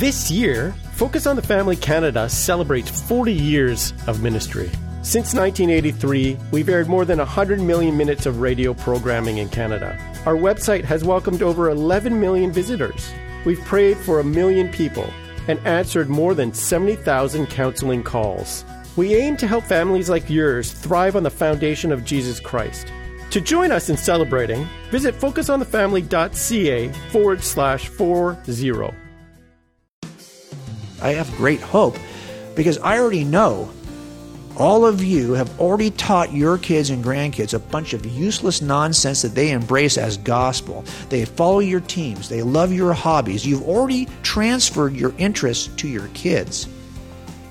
This year, Focus on the Family Canada celebrates 40 years of ministry. Since 1983, we've aired more than 100 million minutes of radio programming in Canada. Our website has welcomed over 11 million visitors. We've prayed for a million people and answered more than 70,000 counseling calls. We aim to help families like yours thrive on the foundation of Jesus Christ. To join us in celebrating, visit focusonthefamily.ca forward slash 40. I have great hope because I already know all of you have already taught your kids and grandkids a bunch of useless nonsense that they embrace as gospel. They follow your teams, they love your hobbies. You've already transferred your interests to your kids.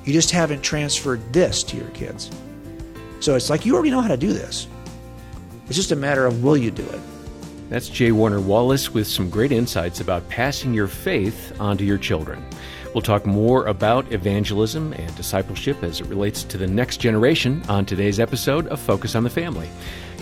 You just haven't transferred this to your kids. So it's like you already know how to do this. It's just a matter of will you do it? That's Jay Warner Wallace with some great insights about passing your faith onto your children. We'll talk more about evangelism and discipleship as it relates to the next generation on today's episode of Focus on the Family.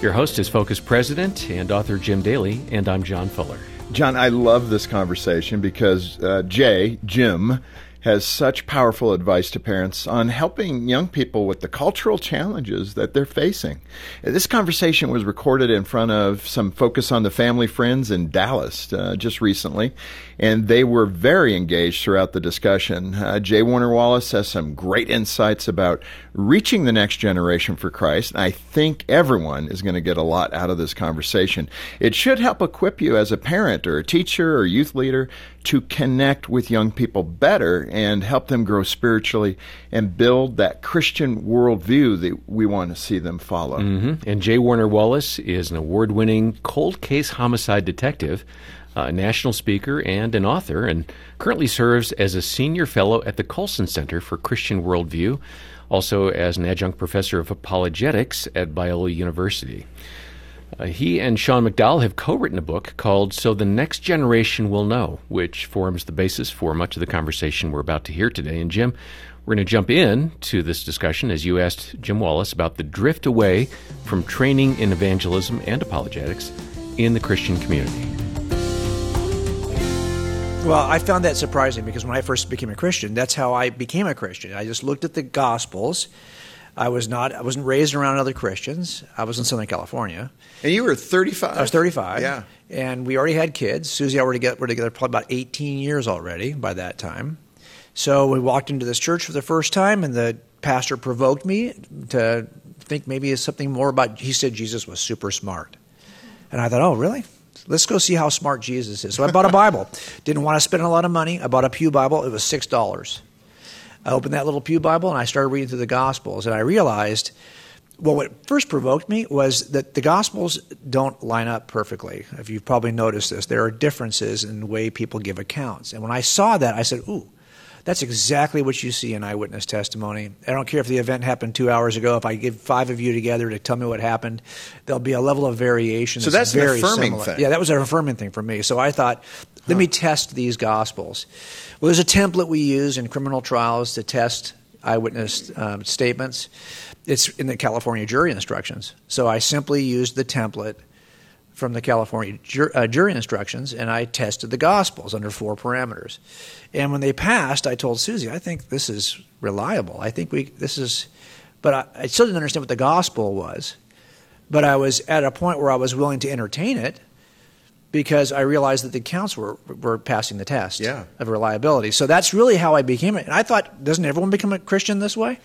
Your host is Focus President and author Jim Daly, and I'm John Fuller. John, I love this conversation because uh, Jay, Jim, has such powerful advice to parents on helping young people with the cultural challenges that they're facing. This conversation was recorded in front of some Focus on the Family friends in Dallas uh, just recently, and they were very engaged throughout the discussion. Uh, J. Warner Wallace has some great insights about reaching the next generation for Christ. I think everyone is going to get a lot out of this conversation. It should help equip you as a parent or a teacher or youth leader to connect with young people better and help them grow spiritually and build that Christian worldview that we want to see them follow. Mm-hmm. And Jay Warner Wallace is an award winning cold case homicide detective. A national speaker and an author, and currently serves as a senior fellow at the Colson Center for Christian Worldview, also as an adjunct professor of apologetics at Biola University. Uh, he and Sean McDowell have co written a book called So the Next Generation Will Know, which forms the basis for much of the conversation we're about to hear today. And Jim, we're going to jump in to this discussion as you asked Jim Wallace about the drift away from training in evangelism and apologetics in the Christian community. Well, I found that surprising because when I first became a Christian, that's how I became a Christian. I just looked at the Gospels I was not. I wasn't raised around other Christians. I was in Southern California. And you were 35. I was 35. Yeah. And we already had kids. Susie and I were together, were together probably about 18 years already by that time. So we walked into this church for the first time, and the pastor provoked me to think maybe it's something more about. He said Jesus was super smart, and I thought, oh, really? Let's go see how smart Jesus is. So I bought a Bible. Didn't want to spend a lot of money. I bought a Pew Bible. It was six dollars. I opened that little Pew Bible and I started reading through the Gospels, and I realized well, what first provoked me was that the Gospels don't line up perfectly. If you've probably noticed this, there are differences in the way people give accounts. And when I saw that, I said, ooh, that's exactly what you see in eyewitness testimony. I don't care if the event happened two hours ago. If I give five of you together to tell me what happened, there'll be a level of variation. So that's very an affirming similar. thing. Yeah, that was an affirming thing for me. So I thought, let huh. me test these Gospels. Well, there's a template we use in criminal trials to test eyewitness um, statements. It's in the California jury instructions. So I simply used the template from the California jur- uh, jury instructions and I tested the Gospels under four parameters. And when they passed, I told Susie, I think this is reliable. I think we this is, but I, I still didn't understand what the Gospel was. But I was at a point where I was willing to entertain it because I realized that the accounts were were passing the test yeah. of reliability. So that's really how I became it. And I thought, doesn't everyone become a Christian this way?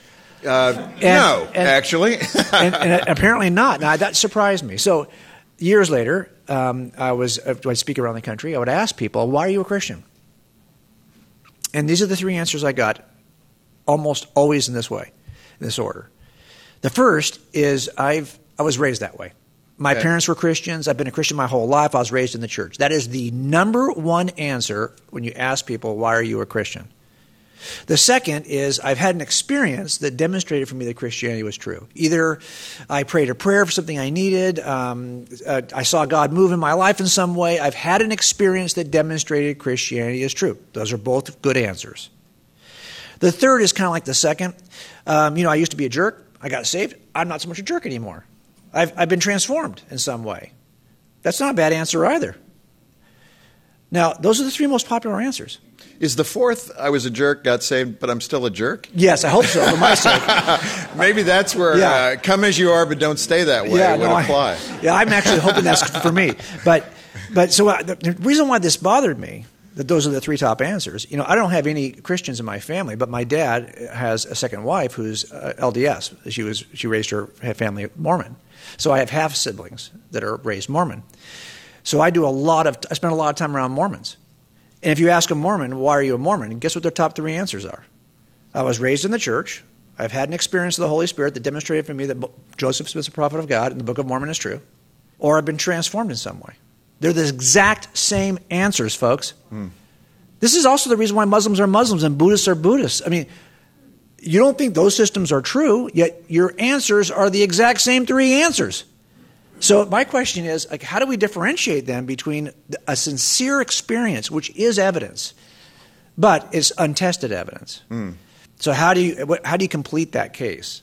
Uh, and, no, and, actually, and, and, apparently not. Now that surprised me. So years later, um, I was uh, I speak around the country. I would ask people, "Why are you a Christian?" And these are the three answers I got, almost always in this way, in this order. The first is I've I was raised that way. My okay. parents were Christians. I've been a Christian my whole life. I was raised in the church. That is the number one answer when you ask people, why are you a Christian? The second is I've had an experience that demonstrated for me that Christianity was true. Either I prayed a prayer for something I needed, um, uh, I saw God move in my life in some way. I've had an experience that demonstrated Christianity is true. Those are both good answers. The third is kind of like the second. Um, you know, I used to be a jerk. I got saved. I'm not so much a jerk anymore. I've, I've been transformed in some way. That's not a bad answer either. Now, those are the three most popular answers. Is the fourth, I was a jerk, got saved, but I'm still a jerk? Yes, I hope so, for my sake. Maybe that's where Yeah. uh, come as you are, but don't stay that way would no, I- apply. yeah, I'm actually hoping that's for me. But, but so uh, the, the reason why this bothered me, that those are the three top answers. You know, I don't have any Christians in my family, but my dad has a second wife who's uh, LDS. She was she raised her family Mormon, so I have half siblings that are raised Mormon. So I do a lot of I spend a lot of time around Mormons. And if you ask a Mormon, why are you a Mormon? Guess what their top three answers are? I was raised in the church. I've had an experience of the Holy Spirit that demonstrated for me that Joseph Smith's a prophet of God and the Book of Mormon is true. Or I've been transformed in some way. They're the exact same answers, folks. This is also the reason why Muslims are Muslims and Buddhists are Buddhists. I mean, you don't think those systems are true, yet your answers are the exact same three answers. So my question is, like, how do we differentiate them between a sincere experience, which is evidence, but is untested evidence? So how do you how do you complete that case?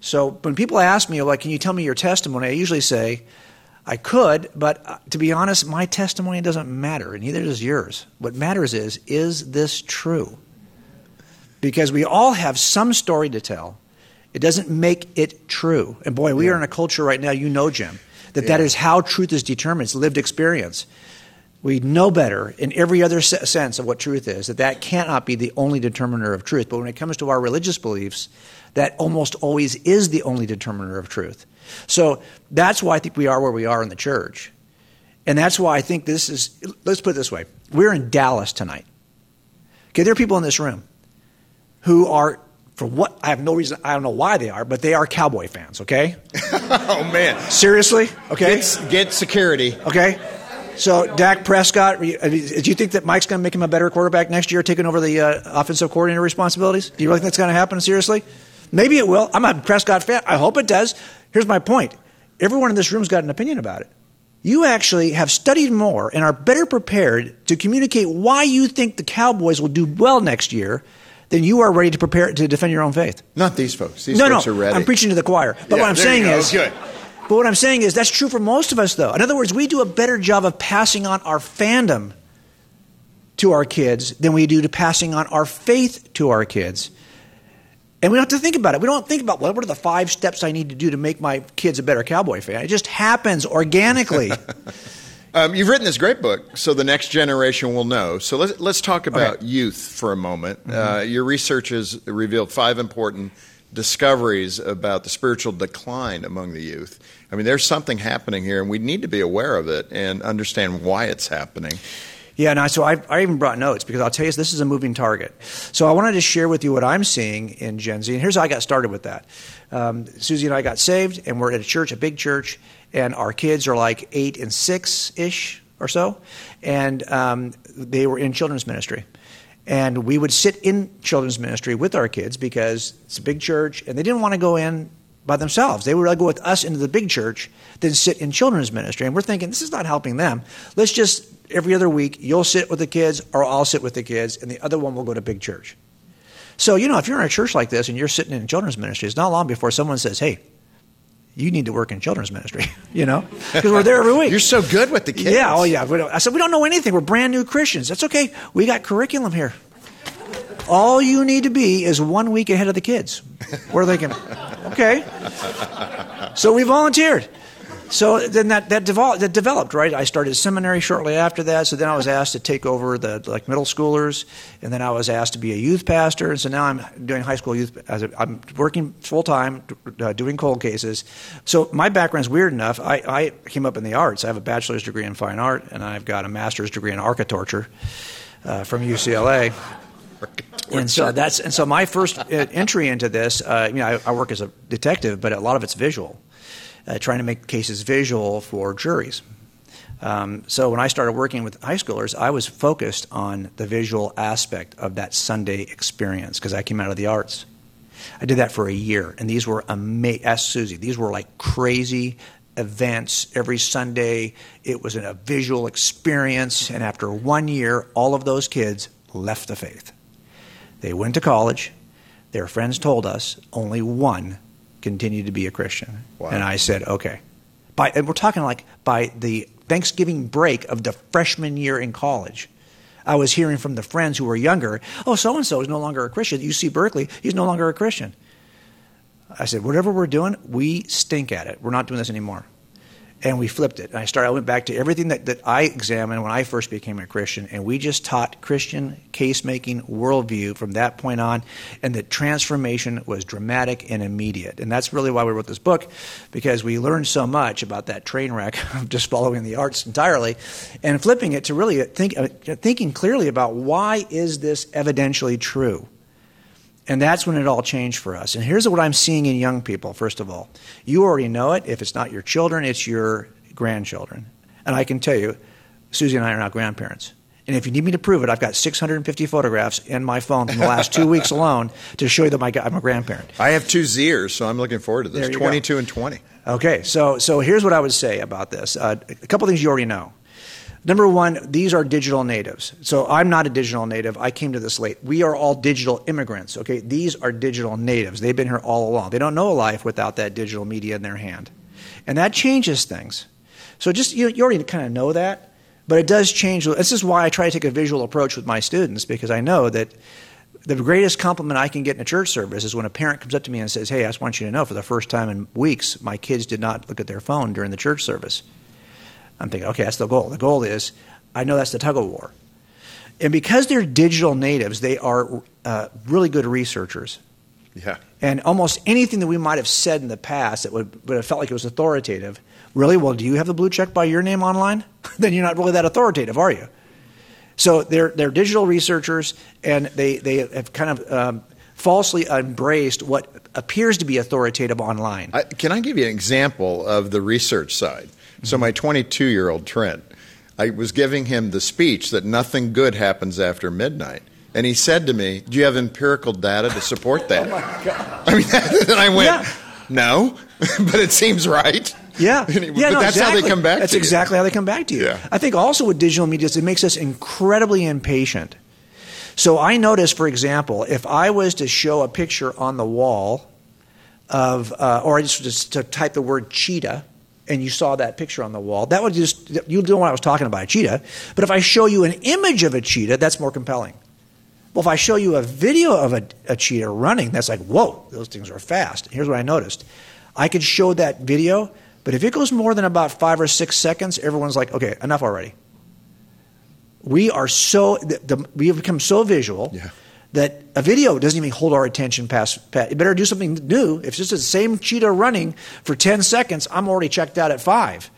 So when people ask me, like, can you tell me your testimony? I usually say, I could, but uh, to be honest, my testimony doesn't matter, and neither does yours. What matters is, is this true? Because we all have some story to tell. It doesn't make it true. And boy, we are in a culture right now, you know, Jim, that that is how truth is determined. It's lived experience. We know better in every other se- sense of what truth is, that that cannot be the only determiner of truth. But when it comes to our religious beliefs, that almost always is the only determiner of truth. So that's why I think we are where we are in the church. And that's why I think this is, let's put it this way we're in Dallas tonight. Okay, there are people in this room who are, for what, I have no reason, I don't know why they are, but they are Cowboy fans, okay? Oh, man. Seriously? Okay? Get, get security. Okay. So Dak Prescott, mean, do you think that Mike's going to make him a better quarterback next year, taking over the uh, offensive coordinator responsibilities? Do you really think that's going to happen? Seriously? Maybe it will. I'm a Prescott fan. I hope it does. Here's my point: everyone in this room's got an opinion about it. You actually have studied more and are better prepared to communicate why you think the Cowboys will do well next year than you are ready to prepare to defend your own faith. Not these folks. These no, folks no, are ready. I'm preaching to the choir. But Yeah, what I'm saying is, Good. But what I'm saying is that's true for most of us, though. In other words, we do a better job of passing on our fandom to our kids than we do to passing on our faith to our kids. And we don't have to think about it. We don't think about well, what are the five steps I need to do to make my kids a better cowboy fan. It just happens organically. Um, you've written this great book, so the next generation will know. So let's let's talk about Okay. youth for a moment. Mm-hmm. Uh, your research has revealed five important discoveries about the spiritual decline among the youth. I mean, there's something happening here, and we need to be aware of it and understand why it's happening. Yeah, no, so I, I even brought notes because I'll tell you this is a moving target. So I wanted to share with you what I'm seeing in Gen Z, and here's how I got started with that. Um, Susie and I got saved, and we're at a church, a big church, and our kids are like eight and six ish or so, and um, they were in children's ministry. And we would sit in children's ministry with our kids because it's a big church, and they didn't want to go in by themselves. They would rather go with us into the big church than sit in children's ministry. And we're thinking, this is not helping them. Let's just, every other week, you'll sit with the kids or I'll sit with the kids, and the other one will go to big church. So, you know, if you're in a church like this and you're sitting in children's ministry, it's not long before someone says, hey, you need to work in children's ministry, you know? Because we're there every week. You're so good with the kids. Yeah, oh yeah. I said, we don't know anything. We're brand new Christians. That's okay. We got curriculum here. All you need to be is one week ahead of the kids. We're thinking, okay. So we volunteered. So then that, that, that developed, right? I started seminary shortly after that. So then I was asked to take over the like middle schoolers, and then I was asked to be a youth pastor. And so now I'm doing high school youth. I'm working full time, uh, doing cold cases. So my background's weird enough. I, I came up in the arts. I have a bachelor's degree in fine art, and I've got a master's degree in architecture uh, from UCLA. And so that's and so my first uh, entry into this. Uh, you know, I, I work as a detective, but a lot of it's visual, uh, trying to make cases visual for juries. Um, so when I started working with high schoolers, I was focused on the visual aspect of that Sunday experience because I came out of the arts. I did that for a year, and these were amazing. Ask Susie. These were like crazy events every Sunday. It was a visual experience, and after one year, all of those kids left the faith. They went to college. Their friends told us only one continued to be a Christian. Wow. And I said, okay. By, and we're talking like by the Thanksgiving break of the freshman year in college. I was hearing from the friends who were younger, oh, so and so is no longer a Christian. UC Berkeley, he's no longer a Christian. I said, whatever we're doing, we stink at it. We're not doing this anymore and we flipped it. And I started. I went back to everything that, that I examined when I first became a Christian, and we just taught Christian case making worldview from that point on, and the transformation was dramatic and immediate. And that's really why we wrote this book, because we learned so much about that train wreck of just following the arts entirely, and flipping it to really think, uh, thinking clearly about why is this evidentially true. And that's when it all changed for us. And here's what I'm seeing in young people, first of all. You already know it. If it's not your children, it's your grandchildren. And I can tell you, Susie and I are now grandparents. And if you need me to prove it, I've got 650 photographs in my phone from the last two weeks alone to show you that I'm a grandparent. I have two Zers, so I'm looking forward to this 22 go. and 20. Okay, so, so here's what I would say about this uh, a couple things you already know. Number one, these are digital natives. So I'm not a digital native. I came to this late. We are all digital immigrants. Okay, these are digital natives. They've been here all along. They don't know a life without that digital media in their hand, and that changes things. So just you, you already kind of know that, but it does change. This is why I try to take a visual approach with my students because I know that the greatest compliment I can get in a church service is when a parent comes up to me and says, "Hey, I just want you to know, for the first time in weeks, my kids did not look at their phone during the church service." I'm thinking, okay, that's the goal. The goal is, I know that's the tug of war. And because they're digital natives, they are uh, really good researchers. Yeah. And almost anything that we might have said in the past that would, would have felt like it was authoritative, really, well, do you have the blue check by your name online? then you're not really that authoritative, are you? So they're, they're digital researchers, and they, they have kind of um, falsely embraced what appears to be authoritative online. I, can I give you an example of the research side? So my 22 year old Trent, I was giving him the speech that nothing good happens after midnight. And he said to me, Do you have empirical data to support that? oh my God. I mean, and I went, yeah. No, but it seems right. Yeah, yeah, but no, that's exactly. how they come back. That's exactly you. how they come back to you. Yeah. I think also with digital media, it makes us incredibly impatient. So I notice, for example, if I was to show a picture on the wall of, uh, or I just, just to type the word cheetah and you saw that picture on the wall, that would just, you don't know what I was talking about, a cheetah. But if I show you an image of a cheetah, that's more compelling. Well, if I show you a video of a, a cheetah running, that's like, whoa, those things are fast. Here's what I noticed I could show that video, but if it goes more than about five or six seconds, everyone's like, okay, enough already. We are so, the, the, we have become so visual. Yeah that a video doesn't even hold our attention past, past you better do something new. If it's just the same cheetah running for 10 seconds, I'm already checked out at five.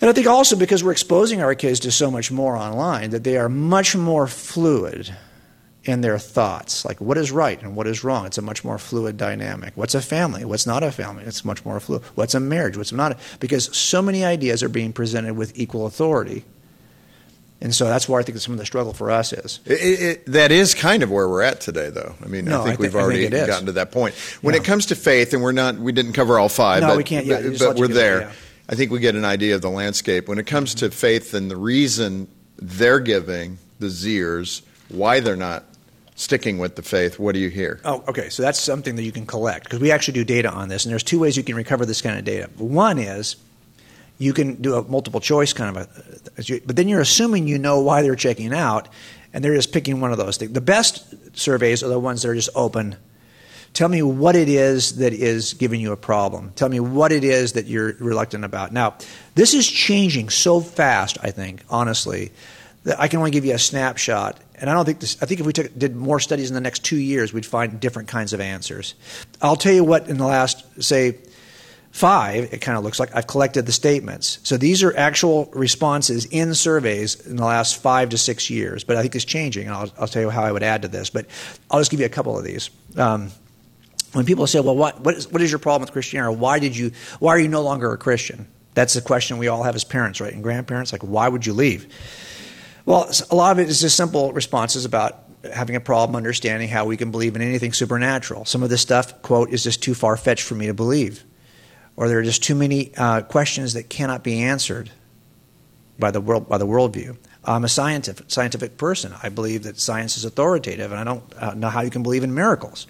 And I think also because we're exposing our kids to so much more online, that they are much more fluid in their thoughts. Like what is right and what is wrong. It's a much more fluid dynamic. What's a family? What's not a family? It's much more fluid. What's a marriage? What's not? A, because so many ideas are being presented with equal authority and so that's where I think some of the struggle for us is. It, it, that is kind of where we're at today, though. I mean, no, I think I we've already think gotten to that point. When it comes to faith, and we're not, we didn't cover all five. No, but, we can't. Yeah, but, but we're there. yeah. I think we get an idea of the landscape. When it comes to faith and the reason they're giving the Zers, why they're not sticking with the faith, what do you hear? Oh, okay. So that's something that you can collect because we actually do data on this, and there's two ways you can recover this kind of data. One is you can do a multiple choice kind of a, but then you're assuming you know why they're checking out, and they're just picking one of those things. The best surveys are the ones that are just open. Tell me what it is that is giving you a problem. Tell me what it is that you're reluctant about. Now, this is changing so fast, I think, honestly, that I can only give you a snapshot. And I don't think this, I think if we took, did more studies in the next two years, we'd find different kinds of answers. I'll tell you what, in the last, say, five, it kind of looks like I've collected the statements. So these are actual responses in surveys in the last five to six years, but I think it's changing. And I'll, I'll tell you how I would add to this, but I'll just give you a couple of these. Um, when people say, "Well, what, what, is, what is your problem with Christianity? Why did you? Why are you no longer a Christian?" That's the question we all have as parents, right? And grandparents, like, why would you leave? Well, a lot of it is just simple responses about having a problem understanding how we can believe in anything supernatural. Some of this stuff, quote, is just too far fetched for me to believe or there are just too many uh, questions that cannot be answered by the world by the worldview. I'm a scientific scientific person. I believe that science is authoritative, and I don't uh, know how you can believe in miracles.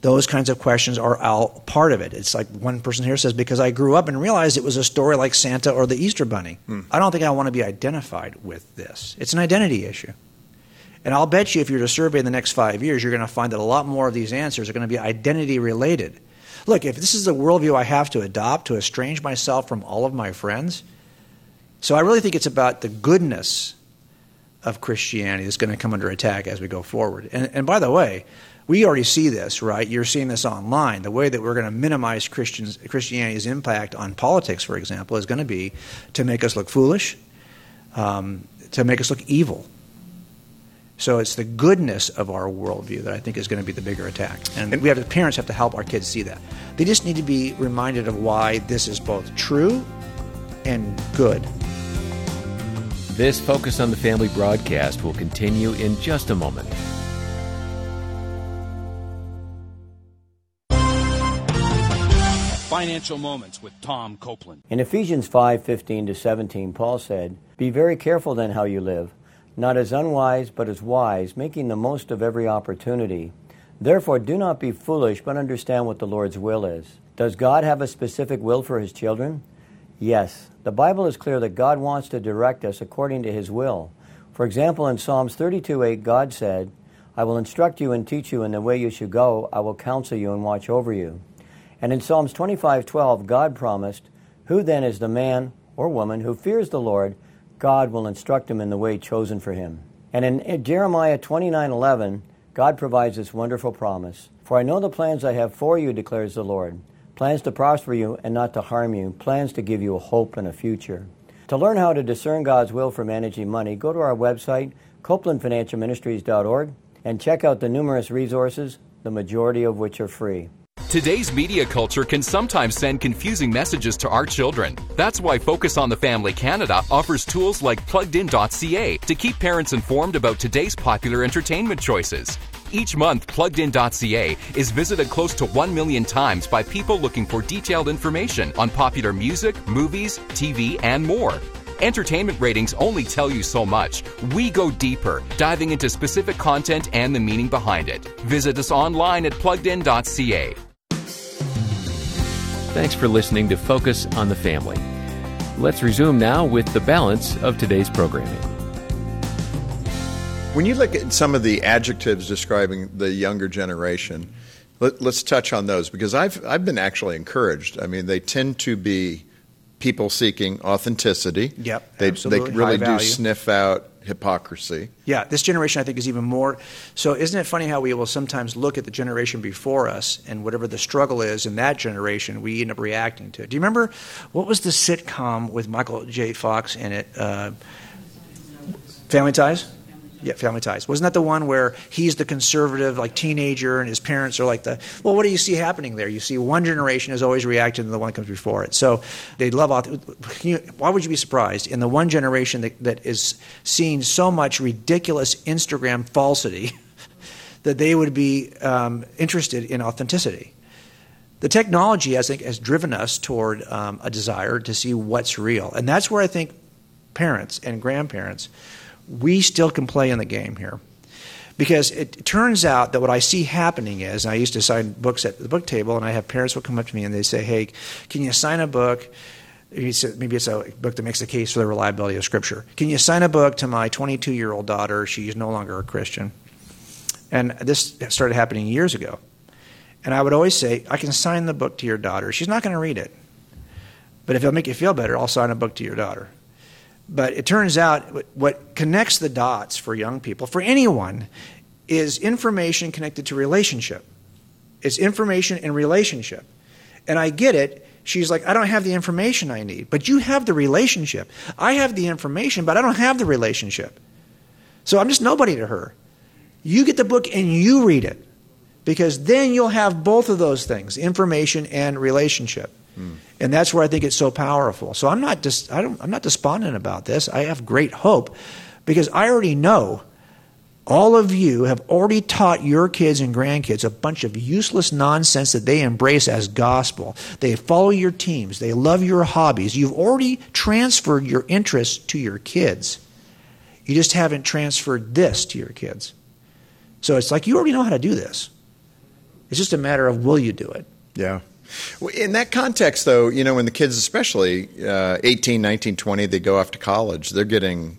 Those kinds of questions are all part of it. It's like one person here says, because I grew up and realized it was a story like Santa or the Easter Bunny. Hmm. I don't think I want to be identified with this. It's an identity issue. And I'll bet you if you're to survey in the next five years, you're going to find that a lot more of these answers are going to be identity related. Look, if this is the worldview I have to adopt to estrange myself from all of my friends, so I really think it's about the goodness of Christianity that's going to come under attack as we go forward. And, and by the way, we already see this, right? You're seeing this online. The way that we're going to minimize Christians, Christianity's impact on politics, for example, is going to be to make us look foolish, um, to make us look evil. So it's the goodness of our worldview that I think is going to be the bigger attack. And we have the parents have to help our kids see that. They just need to be reminded of why this is both true and good. This Focus on the Family broadcast will continue in just a moment. Financial Moments with Tom Copeland. In Ephesians 5:15 to 17, Paul said, "Be very careful then how you live." Not as unwise, but as wise, making the most of every opportunity. Therefore, do not be foolish, but understand what the Lord's will is. Does God have a specific will for his children? Yes. The Bible is clear that God wants to direct us according to his will. For example, in Psalms 32:8, God said, I will instruct you and teach you in the way you should go. I will counsel you and watch over you. And in Psalms 25:12, God promised, Who then is the man or woman who fears the Lord God will instruct him in the way chosen for him. And in Jeremiah 29:11, God provides this wonderful promise. For I know the plans I have for you, declares the Lord. Plans to prosper you and not to harm you, plans to give you a hope and a future. To learn how to discern God's will for managing money, go to our website, copelandfinancialministries.org, and check out the numerous resources, the majority of which are free. Today's media culture can sometimes send confusing messages to our children. That's why Focus on the Family Canada offers tools like pluggedin.ca to keep parents informed about today's popular entertainment choices. Each month, pluggedin.ca is visited close to 1 million times by people looking for detailed information on popular music, movies, TV, and more. Entertainment ratings only tell you so much. We go deeper, diving into specific content and the meaning behind it. Visit us online at pluggedin.ca. Thanks for listening to Focus on the Family. Let's resume now with the balance of today's programming. When you look at some of the adjectives describing the younger generation, let, us touch on those because I've I've been actually encouraged. I mean, they tend to be people seeking authenticity. Yep, they absolutely. they really High do value. sniff out hypocrisy. Yeah, this generation I think is even more. So, isn't it funny how we will sometimes look at the generation before us and whatever the struggle is in that generation, we end up reacting to it. Do you remember what was the sitcom with Michael J. Fox in it? Uh, Family Ties? Yeah, Family Ties. Wasn't that the one where he's the conservative, like teenager, and his parents are like the? Well, what do you see happening there? You see one generation is always reacting to the one that comes before it. So they love. Why would you be surprised in the one generation that, that is seeing so much ridiculous Instagram falsity that they would be um, interested in authenticity? The technology, I think, has driven us toward um, a desire to see what's real, and that's where I think parents and grandparents we still can play in the game here. Because it turns out that what I see happening is, I used to sign books at the book table, and I have parents will come up to me and they say, "Hey, can you sign a book?" Maybe it's a book that makes a case for the reliability of Scripture. Can you sign a book to my 22 year old daughter? She's no longer a Christian. And this started happening years ago. And I would always say, I can sign the book to your daughter. She's not going to read it. But if it'll make you feel better, I'll sign a book to your daughter. But it turns out what connects the dots for young people, for anyone, is information connected to relationship. It's information and relationship. And I get it. She's like, I don't have the information I need. But you have the relationship. I have the information, but I don't have the relationship. So I'm just nobody to her. You get the book and you read it. Because then you'll have both of those things information and relationship. And that's where I think it's so powerful. So I'm not dis- I don't, I'm not despondent about this. I have great hope because I already know all of you have already taught your kids and grandkids a bunch of useless nonsense that they embrace as gospel. They follow your teams, they love your hobbies. You've already transferred your interests to your kids. You just haven't transferred this to your kids. So it's like you already know how to do this. It's just a matter of will you do it? Yeah. In that context, though, you know, when the kids, especially uh, 18, 19, 20, they go off to college, they're getting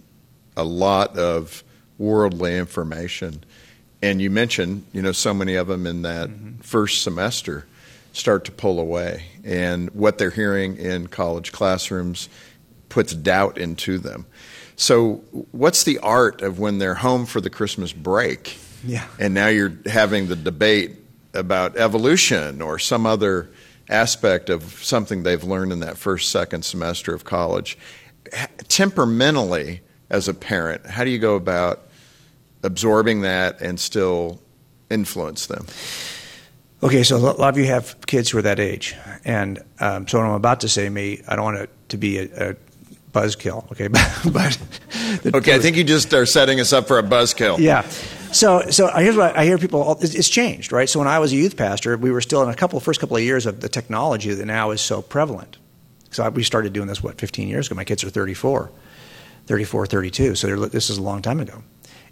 a lot of worldly information. And you mentioned, you know, so many of them in that mm-hmm. first semester start to pull away. And what they're hearing in college classrooms puts doubt into them. So, what's the art of when they're home for the Christmas break? Yeah. And now you're having the debate about evolution or some other aspect of something they've learned in that first, second semester of college. Temperamentally, as a parent, how do you go about absorbing that and still influence them? Okay, so a lot of you have kids who are that age, and um, so what I'm about to say may I don't want it to be a, a buzzkill, okay, but okay, I think you just are setting us up for a buzzkill. Yeah. So, so here's what I hear people. It's changed, right? So when I was a youth pastor, we were still in a couple first couple of years of the technology that now is so prevalent. So we started doing this what 15 years ago. My kids are 34, 34, 32. So this is a long time ago.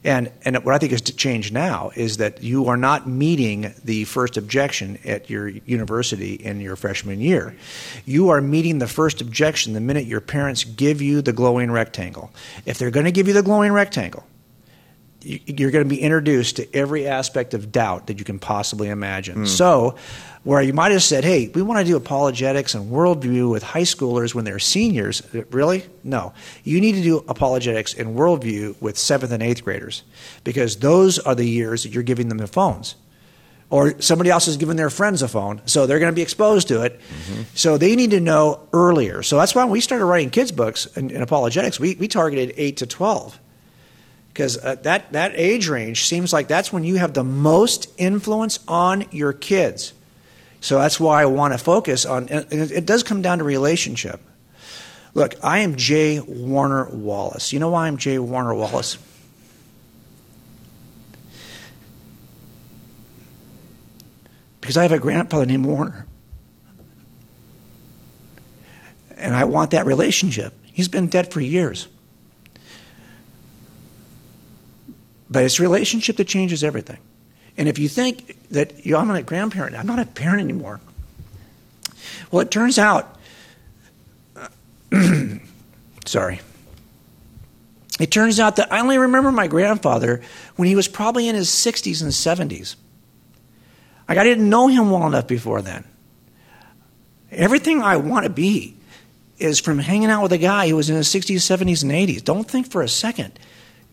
And, and what I think has changed now is that you are not meeting the first objection at your university in your freshman year. You are meeting the first objection the minute your parents give you the glowing rectangle. If they're going to give you the glowing rectangle, you're going to be introduced to every aspect of doubt that you can possibly imagine. Mm. So, where you might have said, hey, we want to do apologetics and worldview with high schoolers when they're seniors. Really? No. You need to do apologetics and worldview with seventh and eighth graders because those are the years that you're giving them the phones. Or somebody else is giving their friends a phone, so they're going to be exposed to it. Mm-hmm. So they need to know earlier. So that's why when we started writing kids' books in, in apologetics, we, we targeted 8 to 12 because uh, that, that age range seems like that's when you have the most influence on your kids. So that's why I want to focus on, it does come down to relationship. Look, I am Jay Warner Wallace. You know why I'm Jay Warner Wallace? Because I have a grandfather named Warner. And I want that relationship. He's been dead for years. But it's relationship that changes everything. And if you think that you I'm a grandparent, I'm not a parent anymore. Well, it turns out, sorry. It turns out that I only remember my grandfather when he was probably in his 60s and 70s. Like, I didn't know him well enough before then. Everything I want to be is from hanging out with a guy who was in his 60s, 70s, and 80s. Don't think for a second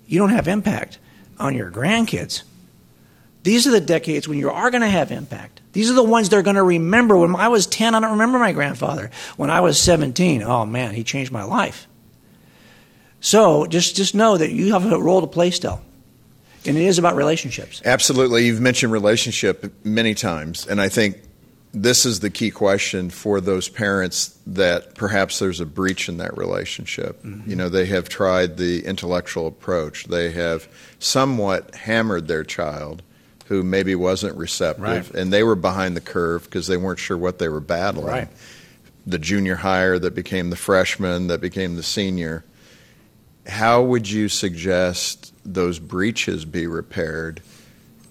you don't have impact on your grandkids. These are the decades when you are going to have impact. These are the ones they're going to remember. When I was 10, I don't remember my grandfather. When I was 17, oh man, he changed my life. So just, just know that you have a role to play still. And it is about relationships. Absolutely. You've mentioned relationship many times. And I think this is the key question for those parents that perhaps there's a breach in that relationship. Mm-hmm. You know, they have tried the intellectual approach, they have somewhat hammered their child who maybe wasn't receptive, right. and they were behind the curve because they weren't sure what they were battling. Right. The junior hire that became the freshman, that became the senior. How would you suggest those breaches be repaired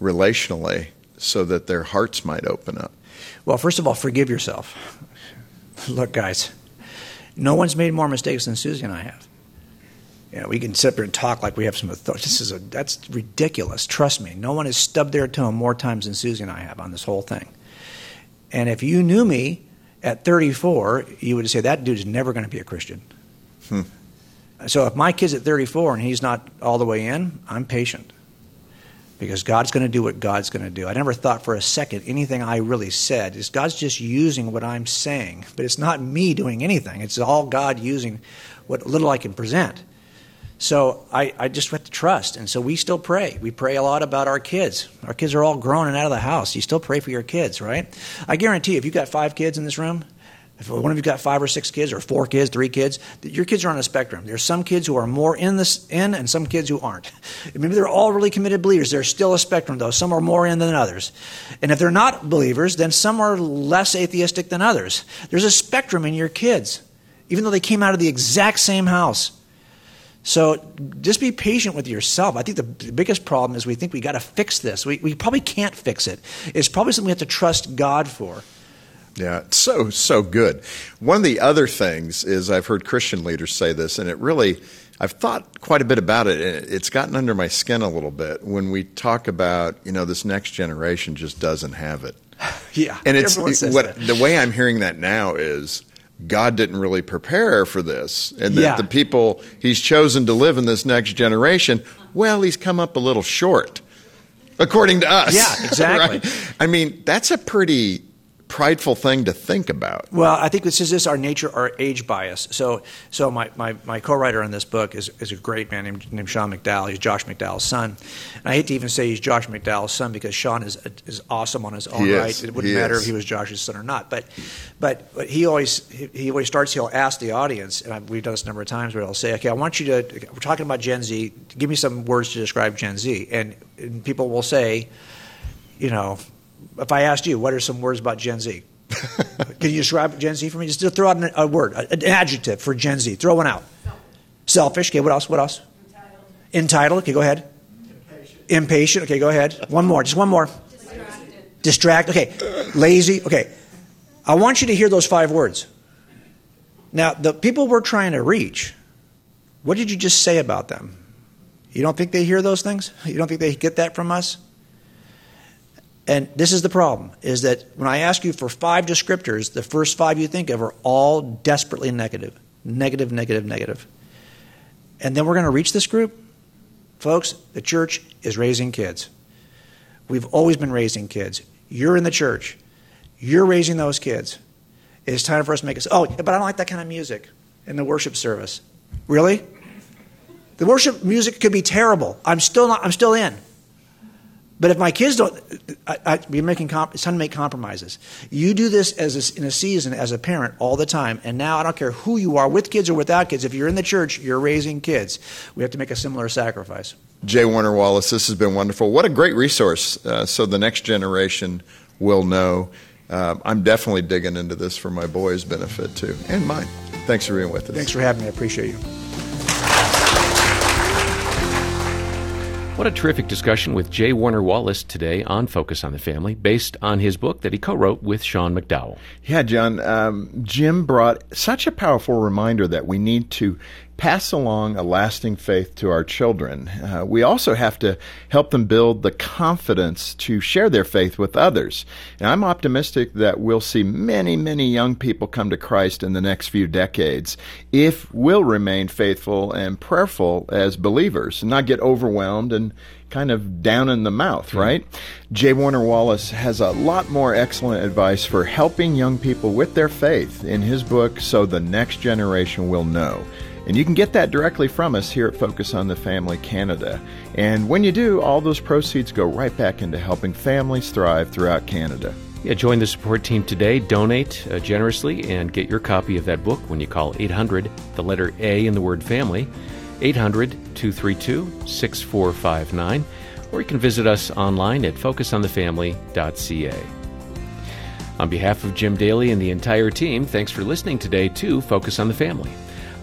relationally so that their hearts might open up? Well, first of all, forgive yourself. Look, guys, no one's made more mistakes than Susie and I have. You know, we can sit here and talk like we have some authority. This is a, that's ridiculous. Trust me. No one has stubbed their toe more times than Susie and I have on this whole thing. And if you knew me at 34, you would say that dude's never going to be a Christian. Hmm. So if my kid's at 34 and he's not all the way in, I'm patient because God's going to do what God's going to do. I never thought for a second anything I really said is God's just using what I'm saying, but it's not me doing anything. It's all God using what little I can present. So I, I just have to trust. And so we still pray. We pray a lot about our kids. Our kids are all grown and out of the house. You still pray for your kids, right? I guarantee if you've got five kids in this room, if one of you got five or six kids or four kids, three kids, your kids are on a spectrum. There's some kids who are more in this in and some kids who aren't. Maybe they're all really committed believers. There's still a spectrum though. Some are more in than others. And if they're not believers, then some are less atheistic than others. There's a spectrum in your kids, even though they came out of the exact same house. So just be patient with yourself. I think the biggest problem is we think we got to fix this. We, we probably can't fix it. It's probably something we have to trust God for Yeah, it's so so good. One of the other things is I've heard Christian leaders say this, and it really I've thought quite a bit about it, and it's gotten under my skin a little bit when we talk about you know this next generation just doesn't have it. Yeah, and it's says what that. the way I'm hearing that now is God didn't really prepare for this, and that Yeah. the people He's chosen to live in this next generation, well, He's come up a little short, according to us. Yeah, exactly. Right? I mean, that's a pretty prideful thing to think about. Well, I think this is this our nature, our age bias. So, so my, my, my co-writer on this book is, is a great man named, named Sean McDowell. He's Josh McDowell's son. And I hate to even say he's Josh McDowell's son because Sean is is awesome on his own He is. right. It wouldn't He matter is. if he was Josh's son or not. But, but, but he always he, he always starts. He'll ask the audience, and I, we've done this a number of times, where he'll say, "Okay, I want you to. We're talking about Gen Z. Give me some words to describe Gen Z." And, and people will say, you know, if I asked you, what are some words about Gen Z? Can you describe Gen Z for me? Just throw out an, a word, an adjective for Gen Z. Throw one out. Selfish. Okay, what else? What else? Entitled. Entitled. Okay, go ahead. Impatient. Impatient. Okay, go ahead. One more. Just one more. Distract. Okay. Lazy. Okay. I want you to hear those five words. Now, the people we're trying to reach, what did you just say about them? You don't think they hear those things? You don't think they get that from us? And this is the problem is that when I ask you for five descriptors, the first five you think of are all desperately negative. Negative, negative, negative. And then we're going to reach this group? Folks, the church is raising kids. We've always been raising kids. You're in the church. You're raising those kids. It's time for us to make us. Oh, but I don't like that kind of music in the worship service. Really? The worship music could be terrible. I'm still not. I'm still in. But if my kids don't, I, I, we're making comp, it's time to make compromises. You do this as a, in a season as a parent all the time, and now I don't care who you are, with kids or without kids. If you're in the church, you're raising kids. We have to make a similar sacrifice. Jay Warner Wallace, this has been wonderful. What a great resource uh, so the next generation will know. Uh, I'm definitely digging into this for my boys' benefit too, and mine. Thanks for being with us. Thanks for having me. I appreciate you. What a terrific discussion with Jay Warner Wallace today on Focus on the Family, based on his book that he co wrote with Sean McDowell. Yeah, John. Um, Jim brought such a powerful reminder that we need to pass along a lasting faith to our children. Uh, we also have to help them build the confidence to share their faith with others. And I'm optimistic that we'll see many, many young people come to Christ in the next few decades if we'll remain faithful and prayerful as believers and not get overwhelmed and kind of down in the mouth, right? Jay Warner Wallace has a lot more excellent advice for helping young people with their faith in his book, So the Next Generation Will Know. And you can get that directly from us here at Focus on the Family Canada. And when you do, all those proceeds go right back into helping families thrive throughout Canada. Yeah, join the support team today, donate uh, generously, and get your copy of that book when you call 800, the letter A in the word family, 800 232 6459, or you can visit us online at focusonthefamily.ca. On behalf of Jim Daly and the entire team, thanks for listening today to Focus on the Family.